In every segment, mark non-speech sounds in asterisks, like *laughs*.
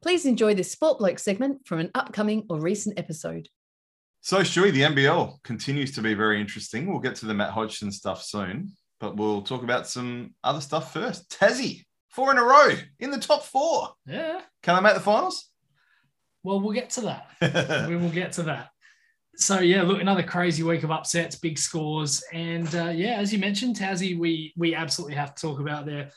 Please enjoy this Sport Bloke segment from an upcoming or recent episode. So, Stewie, the NBL continues to be very interesting. We'll get to the Matt Hodgson stuff soon, but we'll talk about some other stuff first. Tassie, four in a row in the top four. Yeah. Can I make the finals? Well, we'll get to that. *laughs* we will get to that. So yeah, look, another crazy week of upsets, big scores, and uh, yeah, as you mentioned, Tassie, we we absolutely have to talk about there.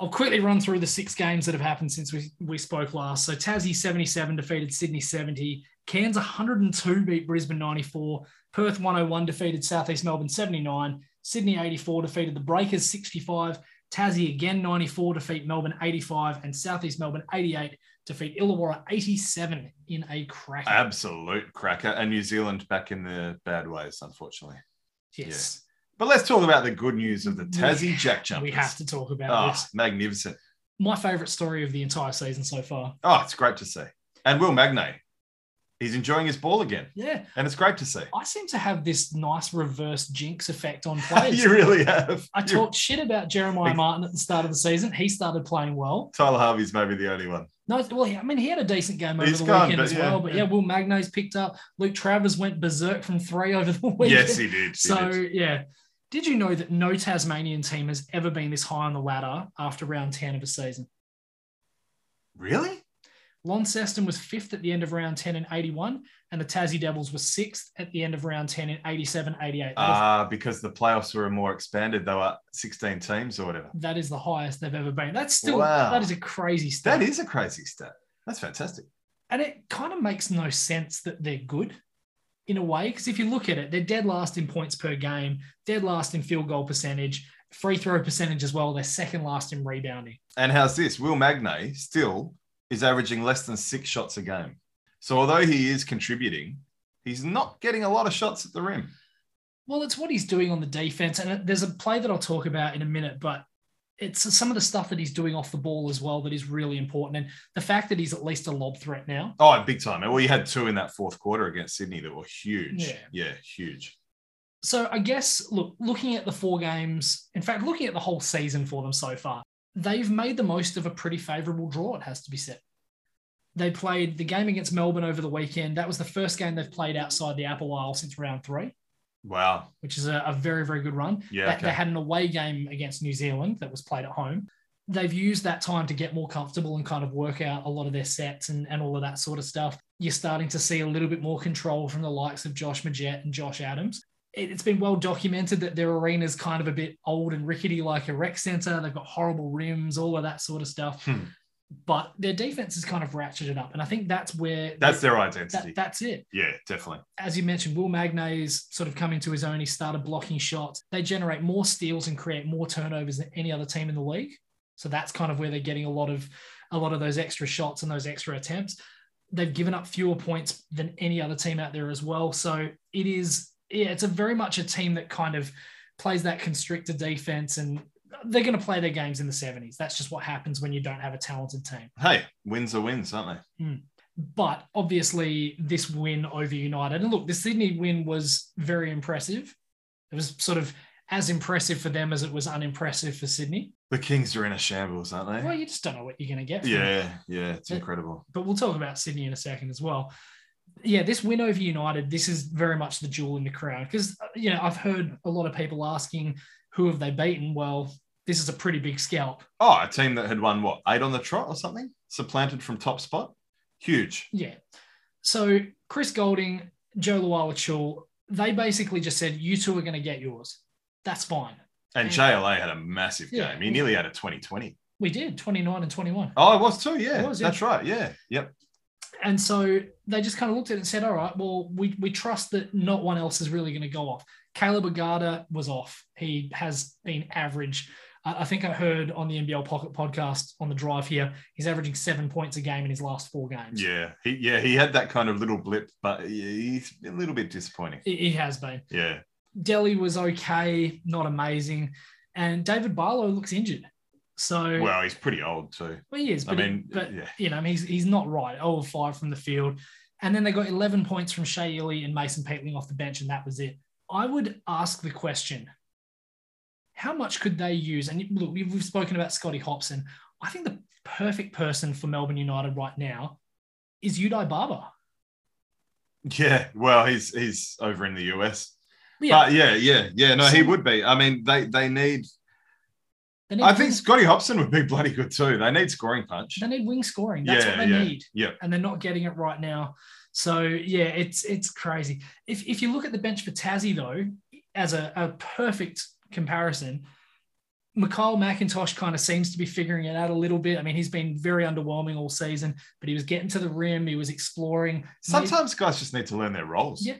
I'll quickly run through the six games that have happened since we, we spoke last. So Tassie 77 defeated Sydney 70. Cairns 102 beat Brisbane 94. Perth 101 defeated Southeast Melbourne 79. Sydney 84 defeated the Breakers 65. Tassie again 94 defeat Melbourne 85. And Southeast Melbourne 88 defeat Illawarra 87 in a cracker. Absolute cracker. And New Zealand back in the bad ways, unfortunately. yes. But let's talk about the good news of the Tassie Jack Jumpers. We have to talk about Oh, this. magnificent. My favourite story of the entire season so far. Oh, it's great to see. And Will Magnay, he's enjoying his ball again. Yeah. And it's great to see. I seem to have this nice reverse jinx effect on *laughs* players. you really have. I talked shit about Jeremiah Martin at the start of the season. He started playing well. Tyler Harvey's maybe the only one. No, well, I mean, he had a decent game over He's the gone, weekend as yeah, well. But yeah, yeah. Will Magnay's picked up. Luke Travers went berserk from three over the weekend. Yes, he did. He So did. yeah, did you know that no Tasmanian team has ever been this high on the ladder after round ten of a season? Really? Launceston was fifth at the end of round 10 in 81, and the Tassie Devils were sixth at the end of round 10 in 87 88. That is- Ah, because the playoffs were more expanded. They were 16 teams or whatever. that is the highest they've ever been. That's still, Wow. that is a crazy stat. That is a crazy stat. That's fantastic. And it kind of makes no sense that they're good in a way, because if you look at it, they're dead last in points per game, dead last in field goal percentage, free throw percentage as well. They're second last in rebounding. And how's this? Will Magnay still is averaging less than six shots a game. So although he is contributing, he's not getting a lot of shots at the rim. Well, it's what he's doing on the defense. And there's a play that I'll talk about in a minute, but it's some of the stuff that he's doing off the ball as well that is really important. And the fact that he's at least a lob threat now. Oh, big time. Well, you had two in that fourth quarter against Sydney that were huge. Yeah. yeah huge. So I guess, look, looking at the four games, in fact, looking at the whole season for them so far, they've made the most of a pretty favourable draw, it has to be said. They played the game against Melbourne over the weekend. That was the first game they've played outside the Apple Isle since round three, Wow. which is a, a very, very good run. Yeah. They- okay. They had an away game against New Zealand that was played at home. They've used that time to get more comfortable and kind of work out a lot of their sets and, and all of that sort of stuff. You're starting to see a little bit more control from the likes of Josh Magette and Josh Adams. It- It's been well documented that their arena's kind of a bit old and rickety, like a rec center. They've got horrible rims, all of that sort of stuff. Hmm. But their defense is kind of ratcheted up. And I think that's where That's their identity. that, that's it yeah, definitely. as you mentioned, Will Magnay's sort of come into his own. He started blocking shots. They generate more steals and create more turnovers than any other team in the league. So that's kind of where they're getting a lot of a lot of those extra shots and those extra attempts. They've given up fewer points than any other team out there as well. So it is, yeah, it's a very much a team that kind of plays that constricted defense and they're going to play their games in the 70s. That's just what happens when you don't have a talented team. Hey, wins are wins, aren't they? Hmm. But obviously, this win over United, and look, the Sydney win was very impressive. It was sort of as impressive for them as it was unimpressive for Sydney. The Kings are in a shambles, aren't they? Well, you just don't know what you're going to get. From them. yeah, yeah, it's Yeah. incredible. But we'll talk about Sydney in a second as well. Yeah, this win over United, this is very much the jewel in the crown because, uh, you know, I've heard a lot of people asking who have they beaten? Well, this is a pretty big scalp. Oh, a team that had won what eight on the trot or something, supplanted from top spot. Huge. Yeah. So Chris Goulding, Jo Lual-Acuil they basically just said, you two are going to get yours. That's fine. And And- JLA had a massive Yeah. game. He nearly had a 2020. We did 29 and 21. Oh, it was too. Yeah, was, yeah. that's right. Yeah, yep. And so they just kind of looked at it and said, all right, well, we, we trust that not one else is really going to go off. Caleb Agada was off. He has been average. I uh, I think I heard on the NBL Pocket podcast on the drive here, he's averaging seven points a game in his last four games. Yeah, he yeah he had that kind of little blip, but he's a little bit disappointing. He- He has been. Yeah, Delly was okay, not amazing. And David Barlow looks injured. So well, he's pretty old too. Well, he is, But I mean, but yeah. you know, he's he's not right. Oh, five from the field, and then they got 11 points from Shea Ili and Mason Peatling off the bench, and that was it. I would ask the question: How much could they use? And look, we've, we've spoken about Scotty Hopson. I think the perfect person for Melbourne United right now is Yudai Baba. Yeah, well, he's he's over in the US. Yeah, But yeah, yeah, yeah. No, he would be. I mean, they they need. they need I think wing- Scotty Hopson would be *laughs* bloody good too. They need scoring punch. they need wing scoring. That's yeah, what they yeah, need. yeah. and they're not getting it right now. So yeah, it's it's crazy. If if you look at the bench for Tassie though, as a, a perfect comparison, Mikhail McIntosh kind of seems to be figuring it out a little bit. I mean, he's been very underwhelming all season, but he was getting to the rim, he was exploring. Sometimes guys just need to learn their roles. Yeah,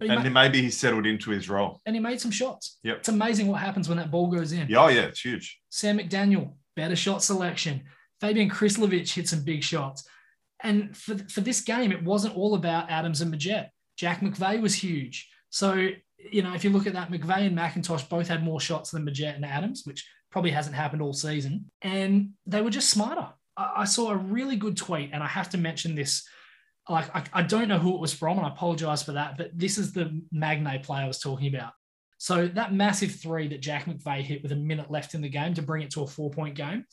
And ma- then maybe he settled into his role. and he made some shots. Yep. It's amazing what happens when that ball goes in. Yeah, oh yeah, it's huge. Sam McDaniel, better shot selection. Fabijan Krslovic hit some big shots. And for, for this game, it wasn't all about Adams and Magette. Jack McVeigh was huge. So, you know, if you look at that, McVeigh and McIntosh both had more shots than Magette and Adams, which probably hasn't happened all season. And they were just smarter. I, I saw a really good tweet, and I have to mention this. Like, I, I don't know who it was from, and I apologize for that, but this is the Magnay play I was talking about. So that massive three that Jack McVeigh hit with a minute left in the game to bring it to a four point game.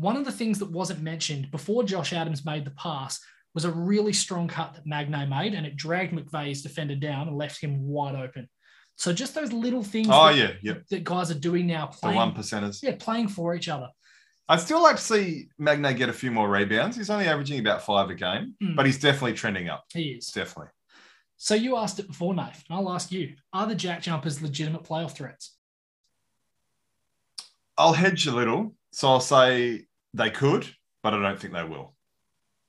One of the things that wasn't mentioned before Josh Adams made the pass was a really strong cut that Magnay made, and it dragged McVeigh's defender down and left him wide open. So just those little things Oh that, yeah, yeah. that guys are doing now, The one percenters. yeah, playing for each other. I'd still like to see Magnay get a few more rebounds. He's only averaging about five a game, Mm. but he's definitely trending up. He is. Definitely. So you asked it before, Nath, and I'll ask you: Are the Jack Jumpers legitimate playoff threats? I'll hedge a little. So I'll say they could, but I don't think they will.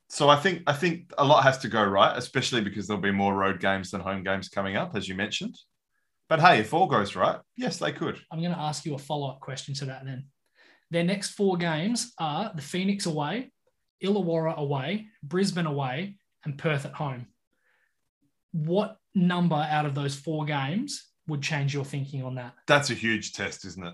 So I think I think a lot has to go right, especially because there'll be more road games than home games coming up, as you mentioned. But hey, if all goes right, yes, they could. I'm going to ask you a follow up question to that then. Their next four games are the Phoenix away, Illawarra away, Brisbane away, and Perth at home. What number out of those four games would change your thinking on that? That's a huge test, isn't it?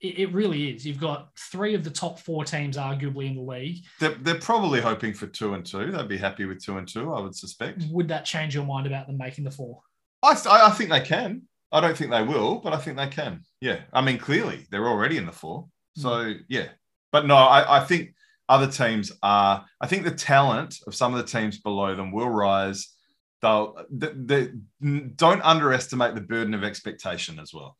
It, it really is. You've got three of the top four teams arguably in the league. They're, they're probably hoping for two and two. They'd be happy with two and two, I would suspect. Would that change your mind about them making the four? I, I think they can. I don't think they will, but I think they can. Yeah. I mean, clearly they're already in the four. Hmm. So, yeah. But no, I, I think other teams are, I think the talent of some of the teams below them will rise. They'll, they, they, don't underestimate the burden of expectation as well.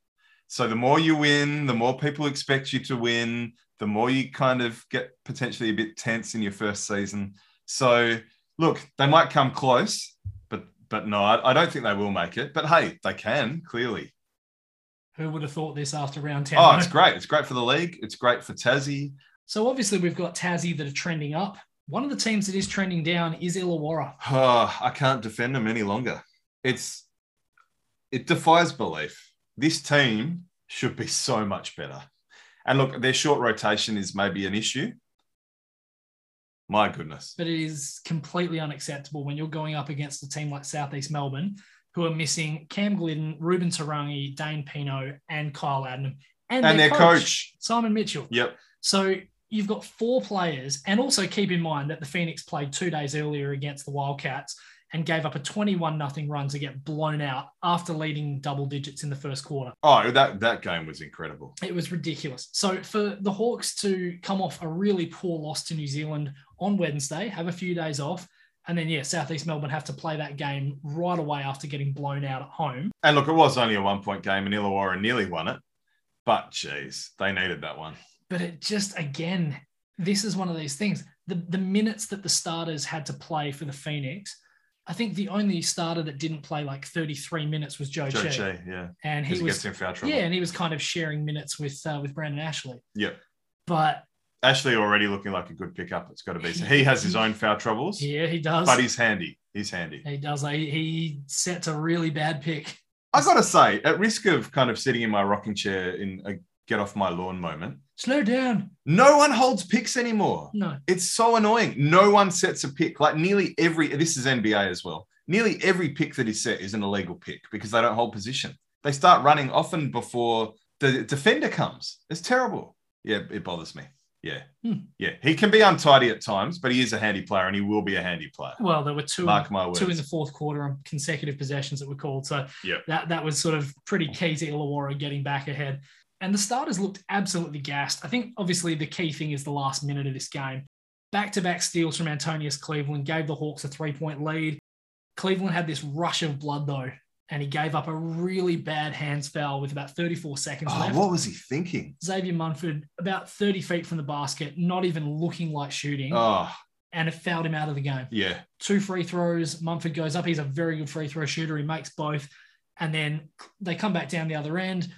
So, the more you win, the more people expect you to win, the more you kind of get potentially a bit tense in your first season. So, look, they might come close, but but no, I, I don't think they will make it. But hey, they can clearly. Who would have thought this after round 10? Oh, *laughs* it's great. It's great for the league. It's great for Tassie. So obviously we've got Tassie that are trending up. One of the teams that is trending down is Illawarra. Oh, *sighs* I can't defend them any longer. It's it defies belief. This team should be so much better. And look, their short rotation is maybe an issue. My goodness. but it is completely unacceptable when you're going up against a team like Southeast Melbourne, who are missing Cam Gliddon, Ruben Tarangi, Dane Pineau, and Kyle Adnam, and, And their coach. Simon Mitchell. Yep. So you've got four players, and also keep in mind that the Phoenix played two days earlier against the Wildcats and gave up a 21 nothing run to get blown out after leading double digits in the first quarter. Oh, that, that game was incredible. It was ridiculous. So for the Hawks to come off a really poor loss to New Zealand on Wednesday, have a few days off, and then yeah, Southeast Melbourne have to play that game right away after getting blown out at home. And look, it was only a one point game, and Illawarra nearly won it. But geez, they needed that one. But it just again, this is one of these things. The the minutes that the starters had to play for the Phoenix, I think the only starter that didn't play like 33 minutes was Joe, Zhou Qi. Che, yeah. and he was gets in foul trouble. yeah, and he was kind of sharing minutes with uh, with Brandon Ashley. Yep. But Ashley already looking like a good pickup. It's got to be. So he has his own foul troubles, *laughs* yeah, he does. but he's handy. He's handy. He does. He, he sets a really bad pick. I got to say, at risk of kind of sitting in my rocking chair in a get off my lawn moment, Slow down. no one holds picks anymore. No. It's so annoying. No one sets a pick. Like nearly every, this is NBA as well. Nearly every pick that is set is an illegal pick because they don't hold position. They start running often before the defender comes. It's terrible. Yeah, it bothers me. Yeah. Hmm. Yeah. He can be untidy at times, but he is a handy player and he will be a handy player. Well, there were two, Mark my words. two in the fourth quarter on consecutive possessions that were called. So Yep. that, that was sort of pretty key to Illawarra getting back ahead. And the starters looked absolutely gassed. I think obviously the key thing is the last minute of this game. Back to back steals from Antonius Cleveland gave the Hawks a three point lead. Cleveland had this rush of blood though, and he gave up a really bad hands foul with about 34 seconds Oh, left. what was he thinking? Xavier Munford, about 30 feet from the basket, not even looking like shooting, Oh, and it fouled him out of the game. yeah. Two free throws. Munford goes up. He's a very good free throw shooter. He makes both. And then they come back down the other end.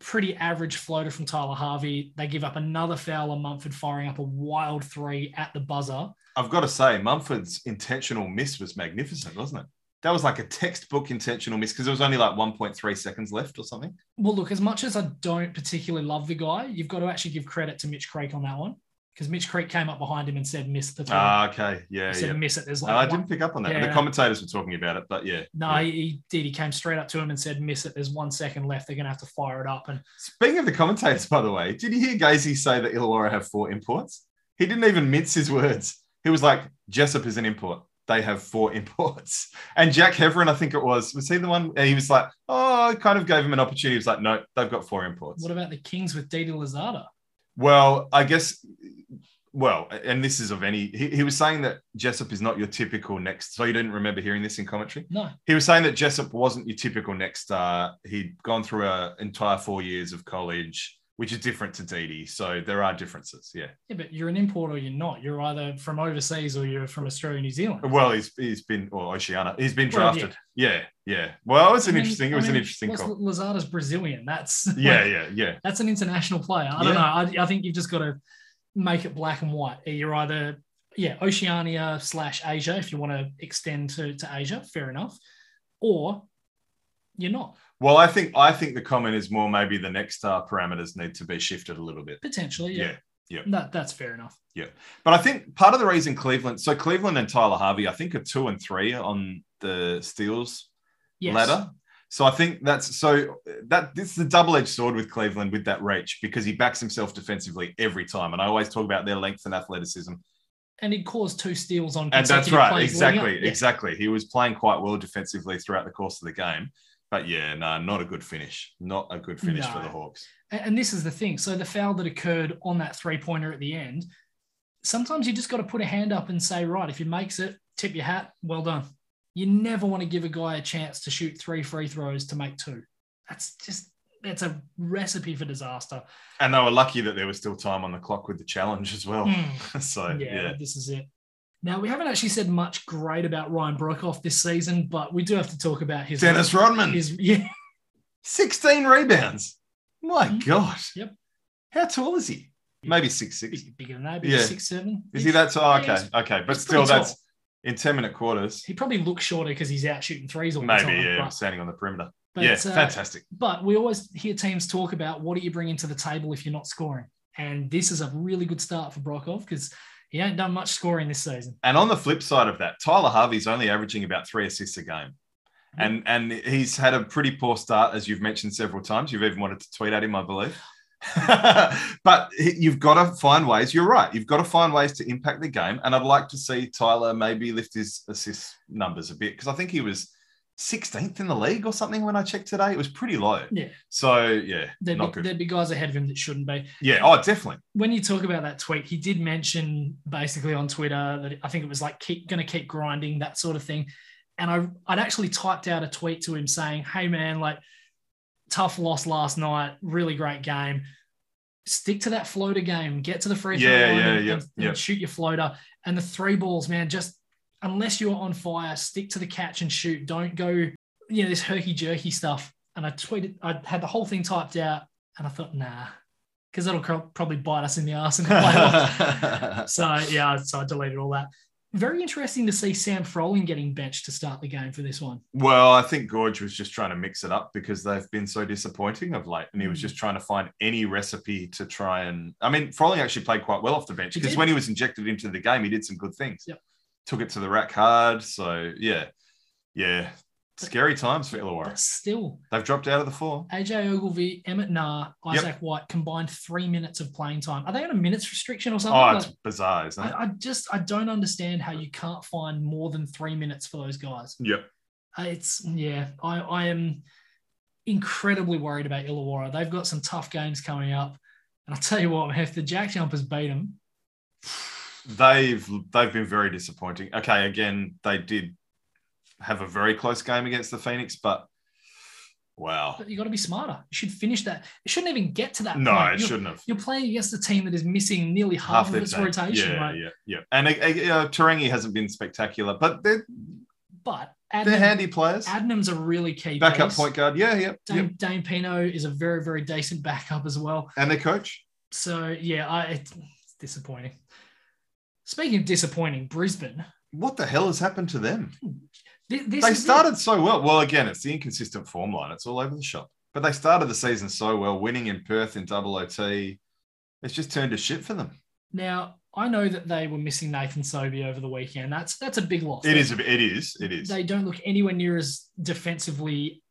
Pretty average floater from Tyler Harvey. They give up another foul on Munford firing up a wild three at the buzzer. I've got to say, Munford's intentional miss was magnificent, wasn't it? That was like a textbook intentional miss because there was only like 1.3 seconds left or something. Well, look, as much as I don't particularly love the guy, you've got to actually give credit to Mitch Creek on that one because Mitch Creek came up behind him and said, miss the three. Ah, okay. Yeah, He said, yeah. miss it. There's like No, I didn't pick up on that. Yeah. The commentators were talking about it, but yeah. No, yeah. he, he did. He came straight up to him and said, "Miss it. There's one second left. They're going to have to fire it up." And Speaking of the commentators, by the way, did you hear Gazy say that Illawarra have four imports? He didn't even mince his words. He was like, Jessup is an import. They have four imports. *laughs* And Jack Heverin, I think it was, was he the one? And he was like, oh, I kind of gave him an opportunity. He was like, no, they've got four imports. what about the Kings with Didi Louzada? Well, I guess, well, and this is of any, he, he was saying that Jessup is not your typical next. So you didn't remember hearing this in commentary? No, He was saying that Jessup wasn't your typical next star. He'd gone through an entire four years of college, which is different to Didi. So there are differences. Yeah. yeah, but you're an import or you're not. You're either from overseas or you're from Australia, New Zealand. Well, he's he's been or Oceania. He's been Well, drafted. yeah. yeah, Well, it was I an mean- interesting. It I was an interesting call. Louzada's Brazilian. That's *laughs* Yeah, like, yeah, yeah. that's an international player. I don't know. I, I think you've just got to make it black and white. You're either yeah Oceania slash Asia if you want to extend to to Asia, fair enough, or you're not Well, I think I think the comment is more maybe the next star parameters need to be shifted a little bit. potentially. Yeah, Yeah. That, that's fair enough. Yeah. But I think part of the reason Cleveland, so Cleveland and Tyler Harvey, I think are two and three on the steals Yes. ladder. So I think that's so that this is a double-edged sword with Cleveland with that reach because he backs himself defensively every time. And I always talk about their length and athleticism. and he'd caused two steals on And that's right, exactly. Yeah. exactly. He was playing quite well defensively throughout the course of the game. But yeah, no, not a good finish. Not a good finish for the Hawks. And, this is the thing. So the foul that occurred on that three pointer at the end, sometimes you just got to put a hand up and say, right, if he makes it, tip your hat, well done. You never want to give a guy a chance to shoot three free throws to make two. That's just that's a recipe for disaster. And they were lucky that there was still time on the clock with the challenge as well. Mm. *laughs* so yeah, yeah. this is it. Now we haven't actually said much great about Ryan Broekhoff this season, but we do have to talk about his Dennis Rodman, His *laughs* yeah, 16 rebounds. My Mhm. gosh. Yep. How tall is he? Maybe six six. bigger than that, maybe Yeah. six seven. Is he that tall? Yeah, Okay, he's- okay. But still, tall. that's in 10 minute quarters. He probably looks shorter because he's out shooting threes all the Maybe, time. yeah, but- standing on the perimeter. but, yeah, uh, fantastic. But we always hear teams talk about what are you bringing to the table if you're not scoring. And this is a really good start for Broekhoff because he ain't done much scoring this season. And on the flip side of that, Tyler Harvey's only averaging about three assists a game. And and he's had a pretty poor start, as you've mentioned several times. You've even wanted to tweet at him, I believe. *laughs* but you've got to find ways. You're right. You've got to find ways to impact the game. And I'd like to see Tyler maybe lift his assist numbers a bit because I think he was 16th in the league or something when I checked today. It was pretty low. Yeah. So yeah, There'd not be, good. there'd be guys ahead of him that shouldn't be. Yeah. Oh, definitely. When you talk about that tweet, he did mention basically on Twitter that I think it was like keep going to keep grinding that sort of thing. And I I'd actually typed out a tweet to him saying, "Hey man, like tough loss last night, really great game. Stick to that floater game. Get to the free throw Yeah, line yeah, and, yeah, and- and yeah. shoot your floater. And the three balls, man, just unless you're on fire, stick to the catch and shoot. Don't go, you know, this herky jerky stuff." And I tweeted, I had the whole thing typed out, and I thought, nah, because that'll cro- probably bite us in the ass in the so yeah, so I deleted all that. Very interesting to see Sam Froling getting benched to start the game for this one. Well, I think Goorj was just trying to mix it up because they've been so disappointing of late. And he was Mm. just trying to find any recipe to try and. I mean, Froling actually played quite well off the bench because when he was injected into the game, he did some good things. Yep. Took it to the rack hard. So, yeah. Yeah. Scary times for Illawarra. But still, They've dropped out of the four. AJ Ogilvy, Emmett Naar, Isaac White combined three minutes of playing time. Are they on a minutes restriction or something? Oh, Like, it's bizarre, isn't it? I, I just I don't understand how you can't find more than three minutes for those guys. yep. Uh, It's yeah, I I am incredibly worried about Illawarra. They've got some tough games coming up. And I'll tell you what, if the Jack Jumpers beat them, They've they've been very disappointing. Okay, again, they did have a very close game against the Phoenix, but wow. you got to be smarter. You should finish that. It shouldn't even get to that No, point. it You're- shouldn't have. You're playing against a team that is missing nearly half, of its rotation, Yeah, right? yeah, yeah. And uh, uh, Te Rangi hasn't been spectacular, but they're But they're handy players. Adnam's a really key Backup piece. point guard. Yeah, yeah, Dame, yeah. Dane Pineau is a very, very decent backup as well. And their coach. So yeah, I, it's disappointing. Speaking of disappointing, Brisbane. What the hell has happened to them? Hmm. This they is it. started so well. Well, again, it's the inconsistent form line. It's all over the shop. But they started the season so well, winning in Perth in double OT. It's just turned to shit for them. Now I know that they were missing Nathan Sobey over the weekend. That's that's a big loss. It is. It is. It is. They don't look anywhere near as defensively.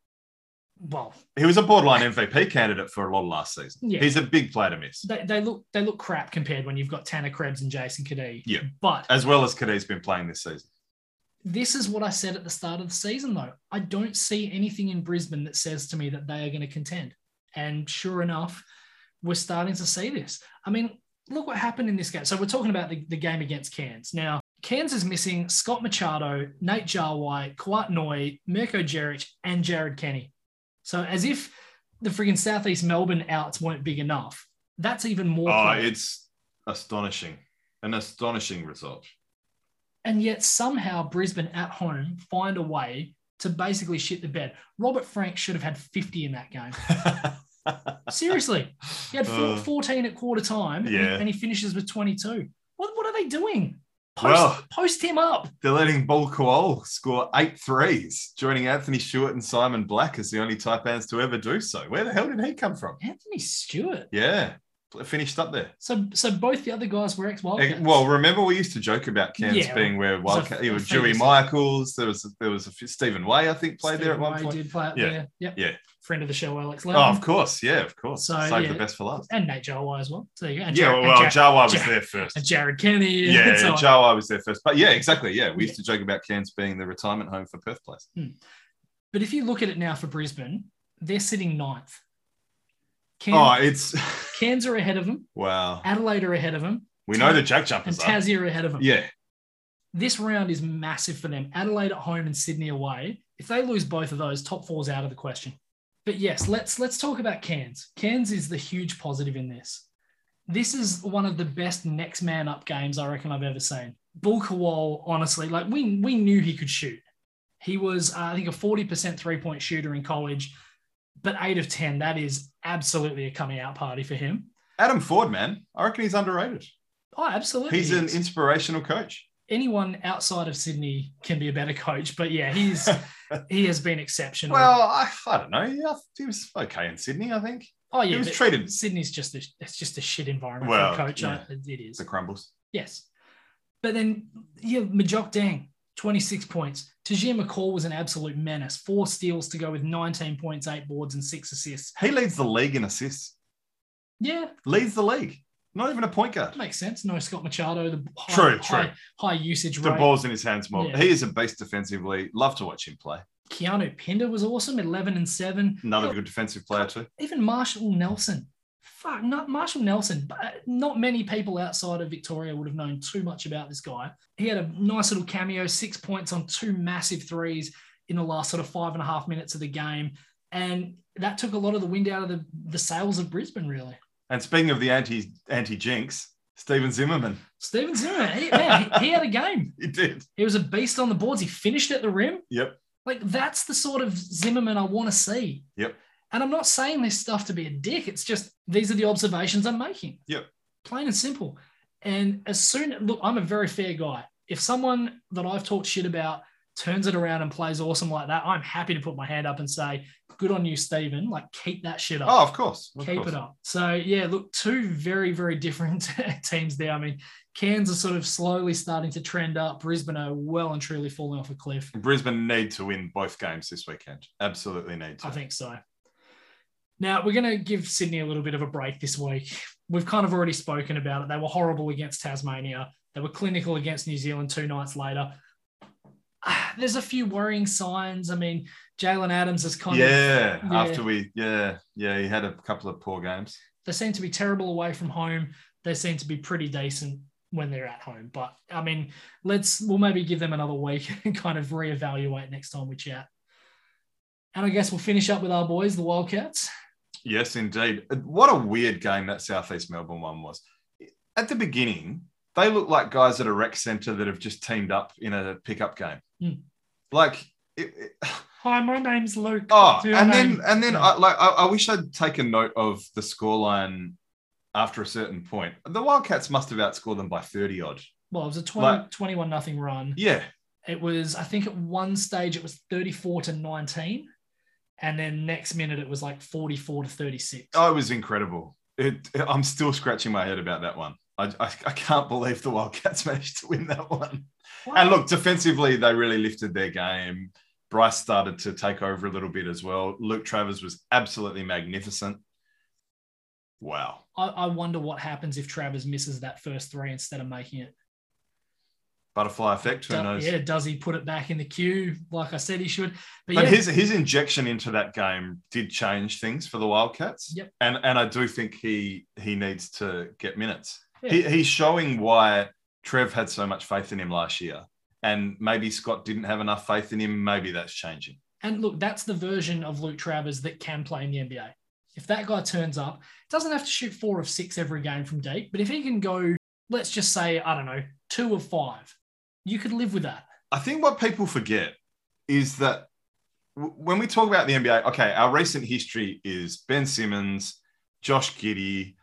Well, He was a borderline MVP candidate for a lot of last season. Yeah. He's a big player to miss, they, they look they look crap compared when you've got Tanner Krebs and Jason Cadee. Yeah. But as well as Cadee's been playing this season. this is what I said at the start of the season, though. I don't see anything in Brisbane that says to me that they are going to contend. And sure enough, we're starting to see this. I mean, look what happened in this game. So we're talking about the, the game against Cairns. Now, Cairns is missing Scott Machado, Nate Jawai, Kouat Noi, Mirko Djeric, and Jared Kenny. So as if the friggin' Southeast Melbourne outs weren't big enough, that's even more. Oh, it's astonishing. An astonishing result. and yet somehow Brisbane at home find a way to basically shit the bed. Robert Frank should have had 50 in that game. *laughs* Seriously, he had Uh, 14 at quarter time, and, he, yeah. and he finishes with 22. What, what are they doing? Post, Well- post him up. They're letting Bul Kuol score eight threes, joining Anthony Stewart and Simon Black as the only Taipans to ever do so. Where the hell did he come from? Anthony Stewart. Yeah, finished up there. So, so both the other guys were ex Eh, Wildcats. Well, remember we used to joke about Cairns Yeah, being where Wildcat, a you famous- Dewey Michaels. There was there was a Stephen Weigh, I think, played there at Stephen one Way point. Did play Yeah, there. Yep. yeah. Friend of the show, Alex Oh, of course, yeah, of course. So, Save yeah. the best for last. And Nate Jawai as well. So you go. And yeah, Jared, well, Jared, Jawa was Jared- there first. and Jared Kenny. *laughs* Yeah, and so yeah. Was there first. But yeah, exactly. Yeah, we Yeah. used to joke about Cairns being the retirement home for Perth Place. But if you look at it now for Brisbane, they're sitting ninth. Oh, it's *laughs* Cairns are ahead of them. wow. Adelaide are ahead of them. We know the Jack And Jumpers are. Tassie are ahead of them. Yeah, This round is massive for them. Adelaide at home and Sydney away. If they lose both of those, top four's out of the question. But yes, let's let's talk about Cairns. Cairns is the huge positive in this. This is one of the best next man up games I reckon I've ever seen. Bul Kuol, honestly, like we we knew he could shoot. He was, uh, I think, a 40% three point shooter in college, but eight of 10, that is absolutely a coming out party for him. Adam Forde, man, I reckon he's underrated. Oh, absolutely. He's an inspirational coach. anyone outside of Sydney can be a better coach, but yeah, he's *laughs* he has been exceptional. Well, I, I don't know. Yeah, he was okay in Sydney. I think oh yeah, he was treated Sydney's just a, it's just a shit environment Well, for a coach. yeah. I- it is. the crumbles. Yes. But then, yeah, Majok Deng, 26 points. Tahjere McCall was an absolute menace. Four steals to go with 19 points, eight boards, and six assists. He leads the league in assists. Yeah, Leads the league. Not even a point guard. makes sense. No Scott Machado, the high, True, true. high, high usage The rate. ball's in his hands more. Yeah. He is a beast defensively. Love to watch him play. Keanu Pinder was awesome, 11 and 7. Another good defensive player too. even Marshall Nelson. Fuck, not Marshall Nelson. But uh, not many people outside of Victoria would have known too much about this guy. He had a nice little cameo, six points on two massive threes in the last sort of five and a half minutes of the game, and that took a lot of the wind out of the the sails of Brisbane. Really, And speaking of the anti anti jinx, Stephen Zimmerman. Stephen Zimmerman, he, man, he, he had a game. *laughs* He did. He was a beast on the boards. He finished at the rim. Yep. Like that's the sort of Zimmerman I want to see. Yep. And I'm not saying this stuff to be a dick. It's just these are the observations I'm making. Yep. Plain and simple. And as soon look, I'm a very fair guy. If someone that I've talked shit about turns it around and plays awesome like that, I'm happy to put my hand up and say, "Good on you, Stephen. Like keep that shit up." Oh, of course. Of keep course. it up. So yeah, look, two very very different *laughs* teams there. I mean, Cairns are sort of slowly starting to trend up. Brisbane are well and truly falling off a cliff. Brisbane need to win both games this weekend. Absolutely need to. I think so. Now we're going to give Sydney a little bit of a break this week. We've kind of already spoken about it. They were horrible against Tasmania. They were clinical against New Zealand two nights later. *sighs* there's a few worrying signs. I mean, Jalen Adams has kind of yeah, yeah. after we, yeah, yeah, he had a couple of poor games. they seem to be terrible away from home. They seem to be pretty decent when they're at home. But I mean, let's we'll maybe give them another week *laughs* and kind of reevaluate next time we chat. And I guess we'll finish up with our boys, the Wildcats. Yes, indeed. What a weird game that Southeast Melbourne one was. At the beginning, they look like guys at a rec centre that have just teamed up in a pickup game. Hmm. Like, it, it- Hi, my name's Luke. oh, and then and then. I like I, I wish I'd taken note of the scoreline after a certain point. The Wildcats must have outscored them by thirty odd. well, it was a 20, like- 21 nothing run. Yeah, It was, I think at one stage it was 34 to 19. And then next minute it was like 44 to 36. oh, it was incredible. It, I'm still scratching my head about that one. I, I, I can't believe the Wildcats *laughs* managed to win that one. And look, defensively, they really lifted their game. Bryce started to take over a little bit as well. Luke Travers was absolutely magnificent. Wow. I, I wonder what happens if Travers misses that first three instead of making it. Butterfly effect, who knows? yeah, does he put it back in the queue like I said he should? But, But yeah, his his injection into that game did change things for the Wildcats. Yep. And and I do think he he needs to get minutes. Yeah. He, he's showing why Trev had so much faith in him last year. And maybe Scott didn't have enough faith in him. Maybe that's changing. and look, that's the version of Luke Travers that can play in the NBA. If that guy turns up, doesn't have to shoot four of six every game from deep, but if he can go, let's just say, I don't know, two of five, you could live with that. I think what people forget is that when we talk about the NBA, okay, our recent history is Ben Simmons, Josh Giddey.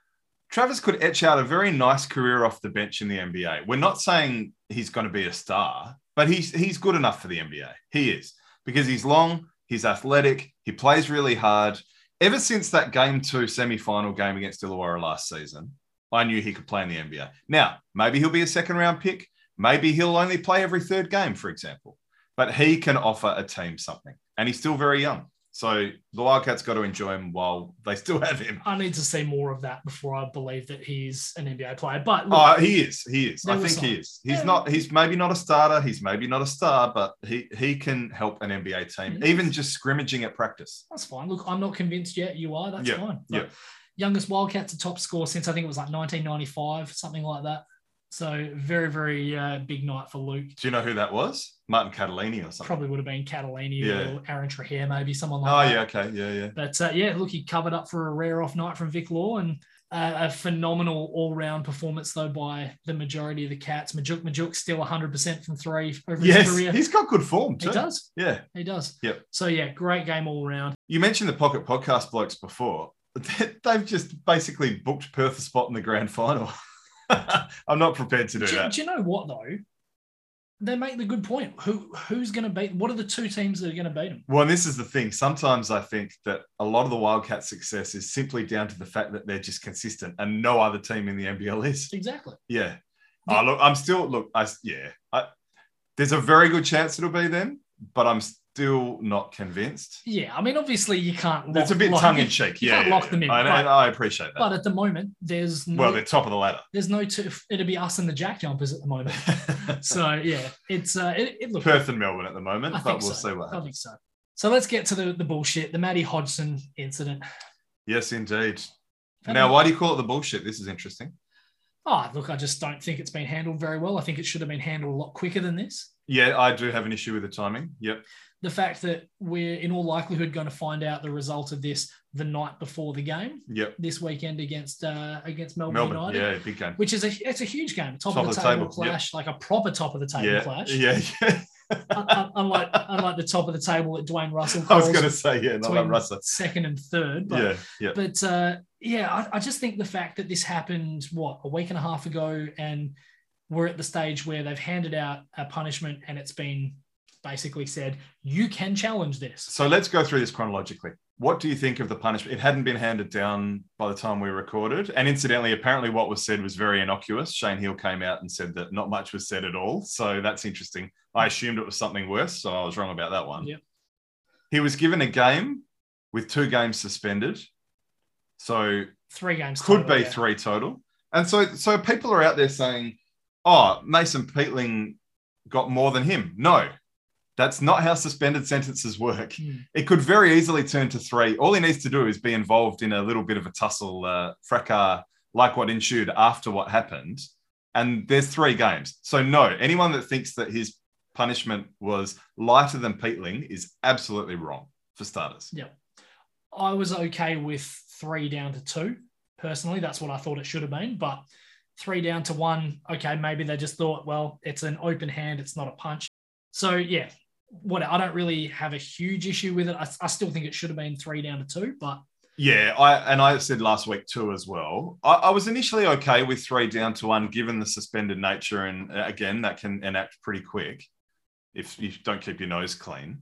Travers could etch out a very nice career off the bench in the NBA. We're not saying he's going to be a star, but he's he's good enough for the NBA. He is because he's long, he's athletic, he plays really hard. Ever since that game two semi-final game against Illawarra last season, I knew he could play in the NBA. Now, maybe he'll be a second round pick. Maybe he'll only play every third game, for example. But he can offer a team something. And he's still very young. So the Wildcats got to enjoy him while they still have him. I need to see more of that before I believe that he's an NBA player. But look, Oh, he is. He is. I think he is. He's Yeah. not. He's maybe not a starter. He's maybe not a star, but he he can help an NBA team, He even just scrimmaging at practice. that's fine. Look, I'm not convinced yet. You are. That's Yeah, fine. yeah. Youngest Wildcats to top score since I think it was like 1995, something like that. So very, very uh, big night for Luke. Do you know who that was? Martin Cattalini or something. Probably would have been Catalini Yeah. or Aaron Trahair, maybe someone like Oh that. yeah. Okay. Yeah. Yeah. But uh, yeah, look, he covered up for a rare off night from Vic Law and uh, a phenomenal all round performance, though, by the majority of the Cats. Majok Majok still 100% from three over his career. He's got good form too. He does. Yeah. He does. Yep. So yeah, great game all round. You mentioned the Pocket Podcast blokes before. *laughs* They've just basically booked Perth a spot in the grand final. *laughs* *laughs* I'm not prepared to do Do, that. do you know what though? They make the good point. Who who's going to beat? What are the two teams that are going to beat them? Well, and this is the thing. Sometimes I think that a lot of the Wildcats' success is simply down to the fact that they're just consistent, and no other team in the NBL is. Exactly. Yeah. Oh, look, I'm still look. I yeah. I, there's a very good chance it'll be them, but I'm still not convinced. Yeah, I mean, obviously you can't. It's a bit tongue in cheek. Yeah, can't yeah, lock them in. I, but, I appreciate that. but at the moment, there's no. well, they're top of the ladder. there's no. Two, it'd be us and the Jack Jumpers at the moment. *laughs* So yeah, it's uh, it, it look. Perth and Melbourne at the moment, I but we'll so. see what I think so. So let's get to the, the bullshit, the Matty Hodgson incident. Yes, indeed. Have Now, why do you call it the bullshit? This is interesting. Oh, look, I just don't think it's been handled very well. I think it should have been handled a lot quicker than this. Yeah, I do have an issue with the timing. Yep. The fact that we're in all likelihood going to find out the result of this the night before the game Yep. this weekend against uh, against Melbourne, Melbourne. United, Yeah, big game. which is a it's a huge game, top, of the table, clash, like a proper top of the table Yeah. clash. Yeah. yeah. *laughs* Un- un- unlike unlike the top of the table that Dwayne Russell I was going to say, yeah, not like Russell. second and third. But Yeah. Yeah. But uh, yeah, I, I just think the fact that this happened, what, a week and a half ago, and we're at the stage where they've handed out a punishment and it's been basically said, you can challenge this. So let's go through this chronologically. What do you think of the punishment? It hadn't been handed down by the time we recorded. And incidentally, apparently what was said was very innocuous. Shane Hill came out and said that not much was said at all. So that's interesting. I assumed it was something worse. So I was wrong about that one. Yep. He was given a game with two games suspended. So Three games. could total, be yeah. three total. And so, so people are out there saying, "Oh, Mason Peatling got more than him." No, That's not how suspended sentences work. Hmm. It could very easily turn to three. All he needs to do is be involved in a little bit of a tussle, uh, fracas, like what ensued after what happened. And there's three games. So, no, anyone that thinks that his punishment was lighter than Peatling is absolutely wrong, for starters. Yeah. I was okay with three down to two. Personally, that's what I thought it should have been. But three down to one, okay, maybe they just thought, well, it's an open hand, it's not a punch. So yeah, what I don't really have a huge issue with it. I, I still think it should have been three down to two, but Yeah, I and I said last week too as well. I, I was initially okay with three down to one, given the suspended nature, and uh, again that can enact pretty quick if you don't keep your nose clean.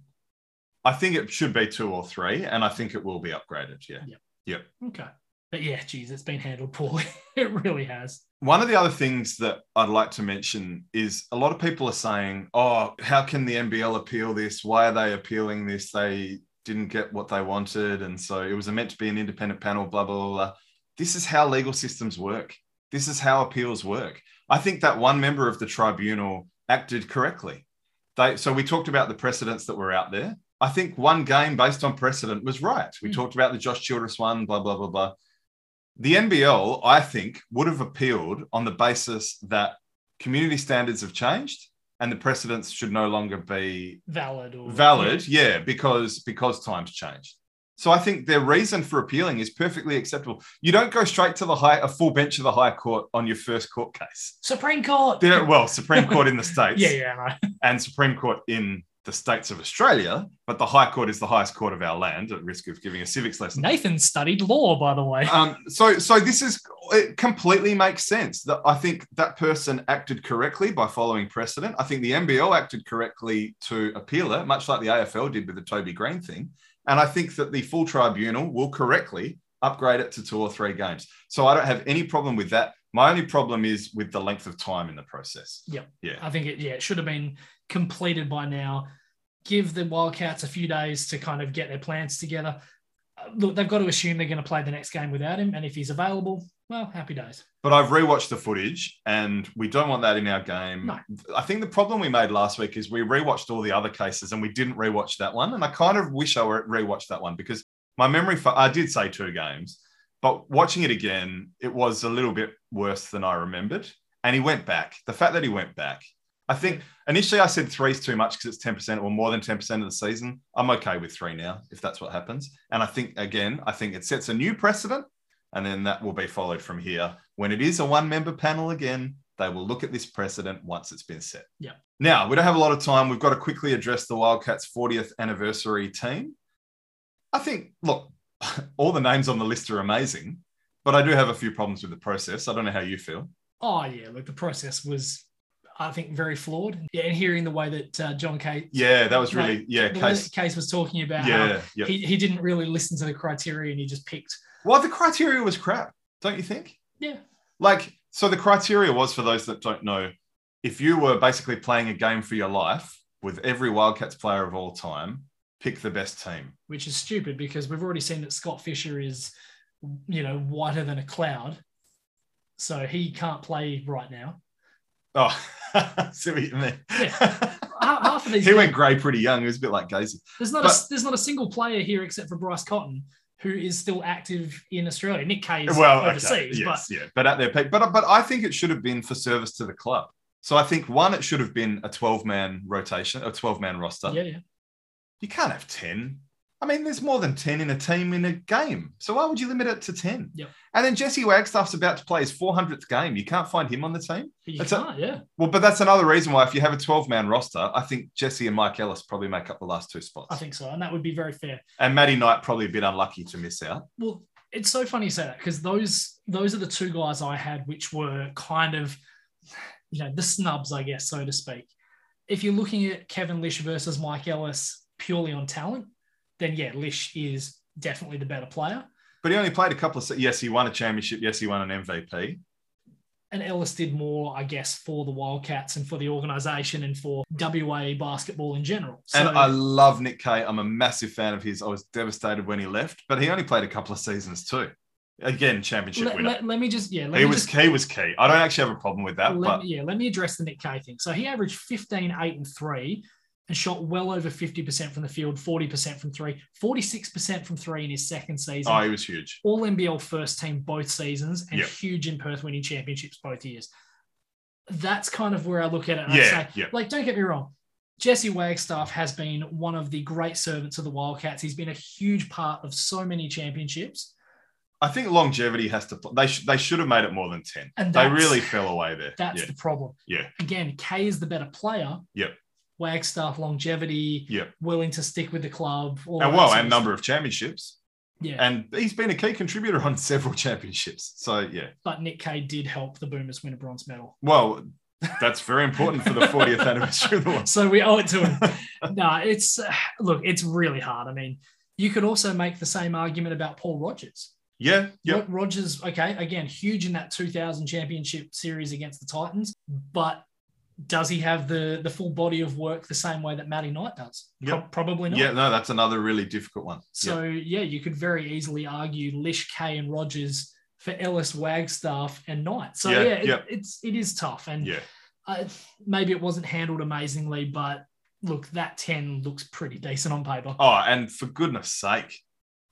I think it should be two or three, and I think it will be upgraded. Yeah. Yeah. okay. But yeah, geez, it's been handled poorly. *laughs* it really has. One of the other things that I'd like to mention is a lot of people are saying, "Oh, how can the NBL appeal this? Why are they appealing this? They didn't get what they wanted, and so it was meant to be an independent panel." Blah blah blah. blah. This is how legal systems work. This is how appeals work. I think that one member of the tribunal acted correctly. They, so we talked about the precedents that were out there. I think one game based on precedent was right. We Mm. talked about the Josh Childress one, blah blah blah blah. The NBL, I think, would have appealed on the basis that community standards have changed and the precedents should no longer be Valid or valid. Yeah, because because times changed. So I think their reason for appealing is perfectly acceptable. You don't go straight to the high, a full bench of the High Court on your first court case. Supreme Court. There, well, Supreme Court in the *laughs* states, Yeah, yeah, right. and Supreme Court in the states of Australia, but the High Court is the highest court of our land. At risk of giving a civics lesson, Nathan studied law, by the way. um, so so this is it completely makes sense that I think that person acted correctly by following precedent. I think the NBL acted correctly to appeal it, much like the AFL did with the Toby Greene thing. And I think that the full tribunal will correctly upgrade it to two or three games. So I don't have any problem with that. My only problem is with the length of time in the process. Yeah, Yeah. I think it, yeah, it should have been completed by now. Give the Wildcats a few days to kind of get their plans together. Uh, Look, they've got to assume they're going to play the next game without him. And if he's available, well, happy days. But I've rewatched the footage and we don't want that in our game. No. I think the problem we made last week is we rewatched all the other cases and we didn't rewatch that one. And I kind of wish I were rewatched that one because my memory for I did say two games, but watching it again, it was a little bit worse than I remembered. And he went back. The fact that he went back, I think initially I said three's too much because it's 10% or more than 10% of the season. I'm okay with three now if that's what happens. And I think, again, I think it sets a new precedent and then that will be followed from here. When it is a one member panel again, they will look at this precedent once it's been set. Yeah. Now, we don't have a lot of time. We've got to quickly address the Wildcats' 40th anniversary team. I think, look, *laughs* all the names on the list are amazing, but I do have a few problems with the process. I don't know how you feel. Oh, yeah. Look, the process was, I think, very flawed. Yeah. And hearing the way that uh, John Case, Yeah, that was really, yeah, case. Case was talking about how Yeah, yeah. he, he didn't really listen to the criteria and he just picked. Well, the criteria was crap, don't you think? Yeah. Like, so the criteria was for those that don't know, if you were basically playing a game for your life with every Wildcats player of all time, pick the best team. which is stupid because we've already seen that Scott Fisher is, you know, whiter than a cloud. So he can't play right now. Oh, *laughs* see what you mean. Half half of *laughs* these he went grey pretty young. He was a bit like Gazy. there's not but- a, there's not a single player here except for Bryce Cotton who is still active in Australia. Nick Kay is Well, okay, overseas, yes, yeah, but at their peak. But but I think it should have been for service to the club. So I think one, it should have been a 12 man rotation, a 12 man roster. yeah, yeah. You can't have 10. I mean, there's more than 10 in a team in a game. So why would you limit it to 10? Yep. And then Jesse Wagstaff's about to play his 400th game. You can't find him on the team. You That's can't, yeah. Well, but that's another reason why if you have a 12 man roster, I think Jesse and Mike Ellis probably make up the last two spots. I think so. And that would be very fair. and Matty Knight probably a bit unlucky to miss out. Well, it's so funny you say that because those those are the two guys I had which were kind of you know the snubs, I guess, so to speak. If you're looking at Kevin Lisch versus Mike Ellis purely on talent, then yeah, Lisch is definitely the better player. But he only played a couple of. Yes, he won a championship. Yes, he won an MVP. And Ellis did more, I guess, for the Wildcats and for the organisation and for WA basketball in general. So, and I love Nick Kay. I'm a massive fan of his. I was devastated when he left, but he only played a couple of seasons too. Again, championship let, winner. let- let me just yeah, let he me was just, key. Was key. I don't actually have a problem with that, let but me, yeah, let me address the Nick Kay thing. So he averaged 15, 8, and 3 and shot well over 50% from the field, 40% from three, 46% from three in his second season. Oh, he was huge. All NBL first team both seasons and Yep. huge in Perth winning championships both years. That's kind of where I look at it. And I Yeah, say, yeah. like, don't get me wrong. Jesse Wagstaff has been one of the great servants of the Wildcats. He's been a huge part of so many championships. I think longevity has to. They sh- they should have made it more than ten. And they really fell away there. That's yeah, the problem. yeah, Again, Kay is the better player. Yep. Wagstaff, longevity, yeah. willing to stick with the club. all And well, and number of championships. Yeah. And he's been a key contributor on *laughs* several championships. So yeah. but Nick Kay did help the Boomers win a bronze medal. Well, that's very important for the 40th anniversary of the war. *laughs* So we owe it to him. *laughs* no, it's uh, look, it's really hard. I mean, you could also make the same argument about Paul Rogers. Yeah, yeah. Rogers, okay, again, huge in that 2000 championship series against the Titans, but does he have the the full body of work the same way that Matty Knight does? Pro- probably not. Yeah, no, that's another really difficult one. So yeah. you could very easily argue Lisch, Kay, and Rogers for Ellis, Wagstaff, and Knight. So Yeah, yeah, it, yep. it's it is tough, and yeah. uh, maybe it wasn't handled amazingly, but look, that ten looks pretty decent on paper. Oh, and for goodness sake,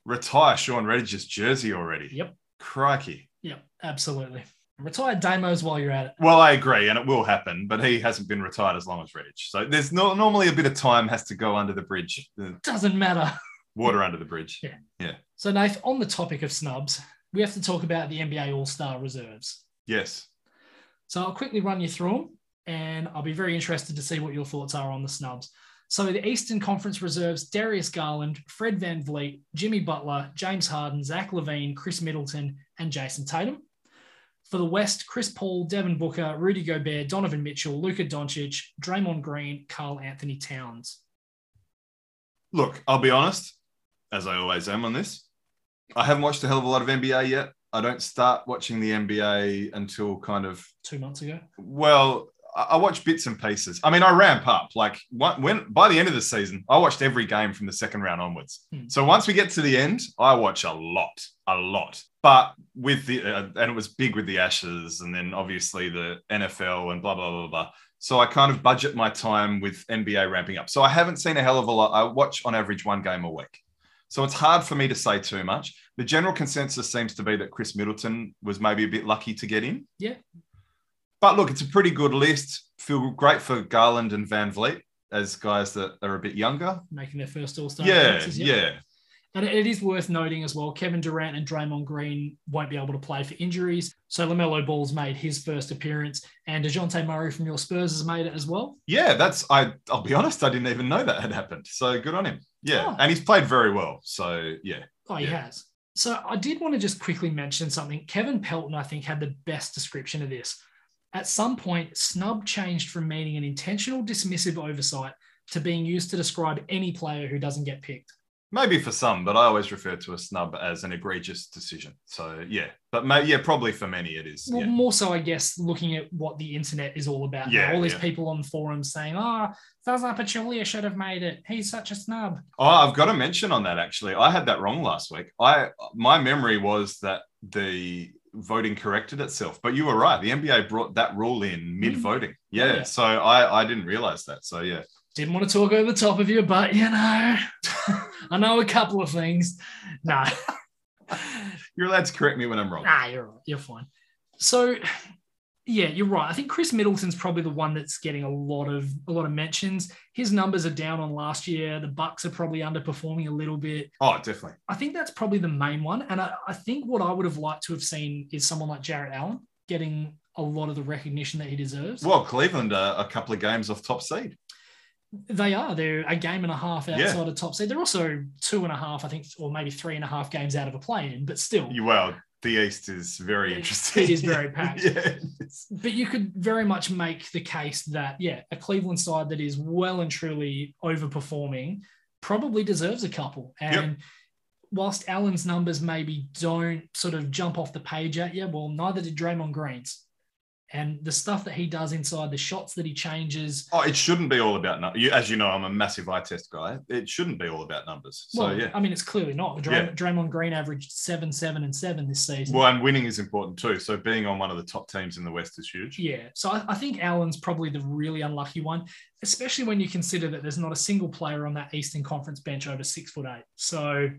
retire Shawn Redhage's jersey already. Yep. Crikey. Yep, absolutely. Retire Damos while you're at it. Well, I agree, and it will happen, but he hasn't been retired as long as Redhage. So there's no, normally a bit of time has to go under the bridge, Doesn't matter. water under the bridge. Yeah. Yeah. So, Nath, on the topic of snubs, we have to talk about the NBA All Star reserves. Yes. So, I'll quickly run you through them, and I'll be very interested to see what your thoughts are on the snubs. So, the Eastern Conference reserves Darius Garland, Fred VanVleet, Jimmy Butler, James Harden, Zach LaVine, Khris Middleton, and Jayson Tatum. For the West, Chris Paul, Devin Booker, Rudy Gobert, Donovan Mitchell, Luka Doncic, Draymond Green, Karl-Anthony Towns. Look, I'll be honest, as I always am on this. I haven't watched a hell of a lot of NBA yet. I don't start watching the NBA until kind of Two months ago. Well, I I watch bits and pieces. I mean, I ramp up. Like when, when by the end of the season, I watched every game from the second round onwards. Hmm. So once we get to the end, I watch a lot, a lot. But with the uh, and it was big with the Ashes, and then obviously the NFL and blah blah blah blah. So I kind of budget my time with NBA ramping up. So I haven't seen a hell of a lot. I watch on average one game a week. So it's hard for me to say too much. The general consensus seems to be that Khris Middleton was maybe a bit lucky to get in. Yeah. But look, it's a pretty good list. Feel great for Garland and VanVleet as guys that are a bit younger. making their first All Star. Yeah, yeah. And it is worth noting as well, Kevin Durant and Draymond Green won't be able to play for injuries. So LaMelo Ball's made his first appearance, and Dejounte Murray from your Spurs has made it as well. Yeah, that's I I'll be honest, I didn't even know that had happened. So good on him. Yeah. Oh. And he's played very well. So yeah. Oh, he Yeah. has. So I did want to just quickly mention something. Kevin Pelton, I think, had the best description of this. At some point, snub changed from meaning an intentional dismissive oversight to being used to describe any player who doesn't get picked. Maybe for some, but I always refer to a snub as an egregious decision. So yeah. But may, yeah, probably for many it is. Well, Yeah. more so, I guess, looking at what the internet is all about. now. Yeah, all these yeah. people on forums saying, ah, "Oh, Zaza Pachulia should have made it. He's such a snub." Oh, I've got to mention on that actually. I had that wrong last week. I my memory was that the voting corrected itself, but you were right. The NBA brought that rule in mm. mid voting. Yeah, Yeah. so I I didn't realize that. So yeah. Didn't want to talk over the top of you, but you know, *laughs* I know a couple of things. No, *laughs* You're allowed to correct me when I'm wrong. nah, you're. You're fine. So, yeah, you're right. I think Khris Middleton's probably the one that's getting a lot of a lot of mentions. His numbers are down on last year. The Bucks are probably underperforming a little bit. Oh, definitely. I think that's probably the main one. And I, I think what I would have liked to have seen is someone like Jarrett Allen getting a lot of the recognition that he deserves. Well, Cleveland are a couple of games off top seed. They are. They're a game and a half Yeah. outside of top seed. They're also two and a half, I think, or maybe three and a half games out of a play in, but still. You, well, the East is very It- interesting. it is very *laughs* packed. yeah. But you could very much make the case that, yeah, a Cleveland side that is well and truly overperforming probably deserves a couple. And whilst Allen's numbers maybe don't sort of jump off the page at you, well, neither did Draymond Green's. And the stuff that he does inside, the shots that he changes. Oh, it shouldn't be all about numbers. As you know, I'm a massive eye test guy. It shouldn't be all about numbers. So well, yeah. I mean, it's clearly not. Dray- Yeah. Draymond Green averaged seven, seven, and seven this season. Well, and winning is important too. So being on one of the top teams in the West is huge. Yeah, so I, I think Allen's probably the really unlucky one, especially when you consider that there's not a single player on that Eastern Conference bench over six foot eight. So,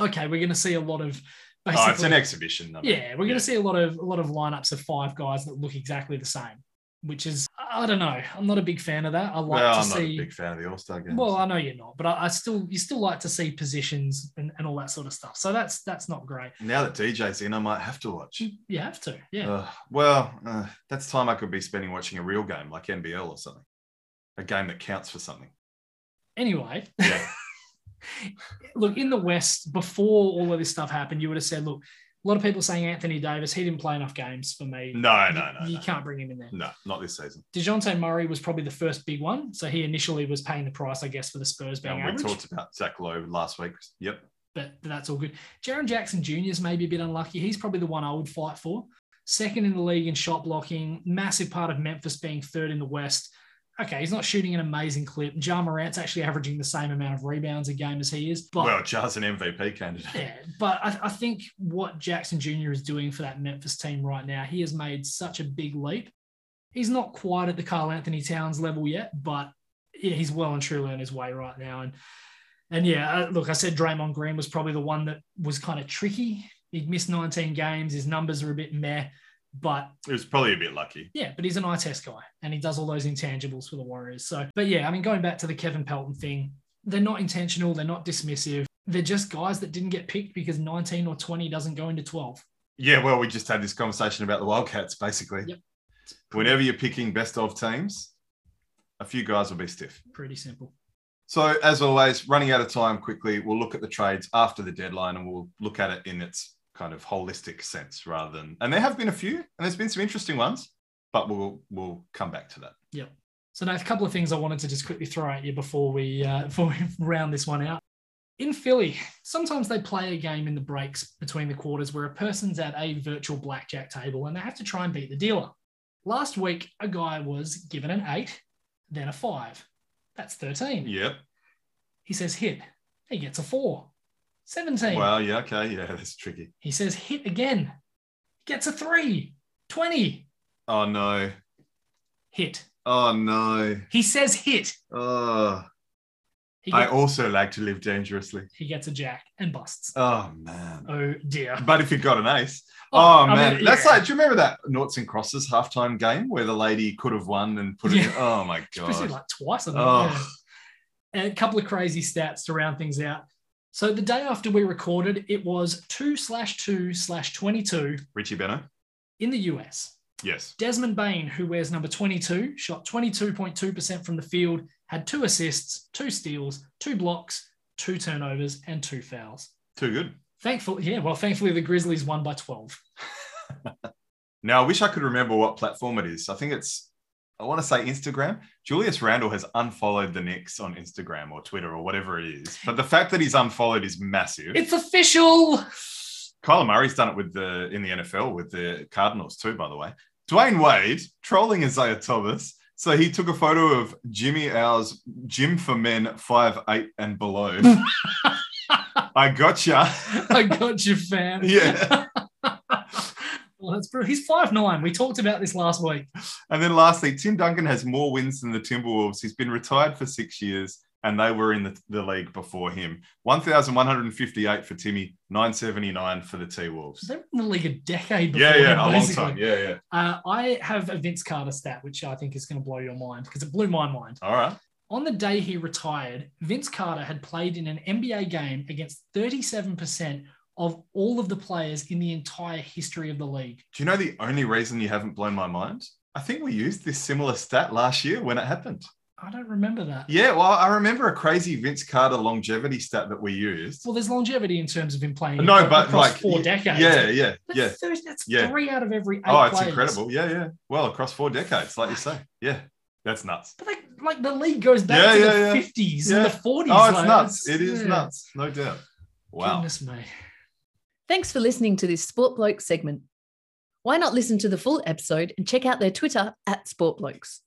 okay, we're going to see a lot of basically. Oh, it's an exhibition number. yeah, we're going to see a lot of a lot of lineups of five guys that look exactly the same, which is I don't know. I'm not a big fan of that. I like well, to I'm not see. a big fan of the All Star game. Well, I know you're not, but I, I still you still like to see positions and, and all that sort of stuff. So that's that's not great. now that DJ's in, I might have to watch. You have to, yeah. Uh, well, uh, that's time I could be spending watching a real game like NBL or something, a game that counts for something. anyway, Yeah. *laughs* look in the West before all of this stuff happened, you would have said, look, a lot of people saying Anthony Davis, he didn't play enough games for me. No, You- no, no, You no. can't bring him in there. No, not this season. Dejounte Murray was probably the first big one. So he initially was paying the price, I guess, for the Spurs being And we average. talked about Zach Lowe last week. Yep. but that's all good. Jaren Jackson Jr. is maybe a bit unlucky. He's probably the one I would fight for. Second in the league in shot blocking, massive part of Memphis being third in the West. Okay, he's not shooting an amazing clip. Ja Morant's actually averaging the same amount of rebounds a game as he is. But well, Ja's an MVP candidate. yeah, but I, I think what Jackson Jr. is doing for that Memphis team right now, he has made such a big leap. He's not quite at the Karl-Anthony Towns level yet, but yeah, he's well and truly on his way right now. And and yeah, uh, look, I said Draymond Green was probably the one that was kind of tricky. He'd missed 19 games. His numbers are a bit meh, but It was probably a bit lucky. yeah, but he's an eye test guy and he does all those intangibles for the Warriors. So, but yeah, I mean, going back to the Kevin Pelton thing, they're not intentional, they're not dismissive. They're just guys that didn't get picked because 19 or 20 doesn't go into 12. Yeah, well, we just had this conversation about the Wildcats, basically. Yep. Whenever you're picking best of teams, a few guys will be stiff. Pretty simple. So, as always, running out of time quickly, we'll look at the trades after the deadline and we'll look at it in its kind of holistic sense rather than. And there have been a few, and there's been some interesting ones, but we'll we'll come back to that. yeah So now a couple of things I wanted to just quickly throw at you before we uh, *laughs* before we round this one out. In Philly, sometimes they play a game in the breaks between the quarters where a person's at a virtual blackjack table and they have to try and beat the dealer. Last week, a guy was given an eight, then a five. That's 13. Yep. He says hit. He gets a four. 17. Well, yeah, okay, yeah, *laughs* that's tricky. He says hit again. Gets a three. 20. Oh no. Hit. Oh no. He says hit. Oh. He, I also like to live dangerously. he gets a jack and busts. Oh man. Oh dear. But if you got an ace, Oh, oh, I man, mean, that's yeah. like. Do you remember that noughts and crosses halftime game where the lady could have won and put it? Yeah. Oh my god. Especially like twice. I. Oh. yeah. And a couple of crazy stats to round things out. So the day after we recorded, it was two slash two slash 22 Richie Benaud. in the US. Yes. Desmond Bane, who wears number 22, shot 22.2% from the field, had two assists, two steals, two blocks, two turnovers, and two fouls. Too good. Thankfully, yeah, well, thankfully the Grizzlies won by 12. *laughs* Now I wish I could remember what platform it is. I think it's. I want to say Instagram. Julius Randle has unfollowed the Knicks on Instagram or Twitter or whatever it is. But the fact that he's unfollowed is massive. It's official. Kyler Murray's done it with the in the NFL with the Cardinals too, by the way. Dwyane Wade trolling Isaiah Thomas. So he took a photo of Jimmy Hour's gym for men five eight and below. *laughs* I gotcha. I got you, fam. Yeah. *laughs* well, that's brilliant. He's five nine. We talked about this last week. And then lastly, Tim Duncan has more wins than the Timberwolves. He's been retired for six years, and they were in the, the league before him. 1,158 for Timmy, 979 for the T Wolves. They're in the league a decade before. Yeah, yeah, him, a long time. Yeah, yeah. Uh, I have a Vince Carter stat, which I think is going to blow your mind because it blew my mind. All right. On the day he retired, Vince Carter had played in an NBA game against 37% of all of the players in the entire history of the league. Do you know the only reason you haven't blown my mind? I think we used this similar stat last year when it happened. I don't remember that. Yeah, well, I remember a crazy Vince Carter longevity stat that we used. Well, there's longevity in terms of him playing No, across but like four decades. Yeah, yeah, That's, yeah. thir- that's Yeah. three out of every eight Oh, it's players. incredible. Yeah, yeah. Well, across four decades, like you say. Yeah, that's nuts. But like, like the league goes back Yeah, to yeah, the 50s Yeah. and the 40s. Oh, it's like, nuts. it's- It is yeah. nuts. No doubt. Wow. Goodness me. Thanks for listening to this Sport Bloke segment. Why not listen to the full episode and check out their Twitter at Sportblokes?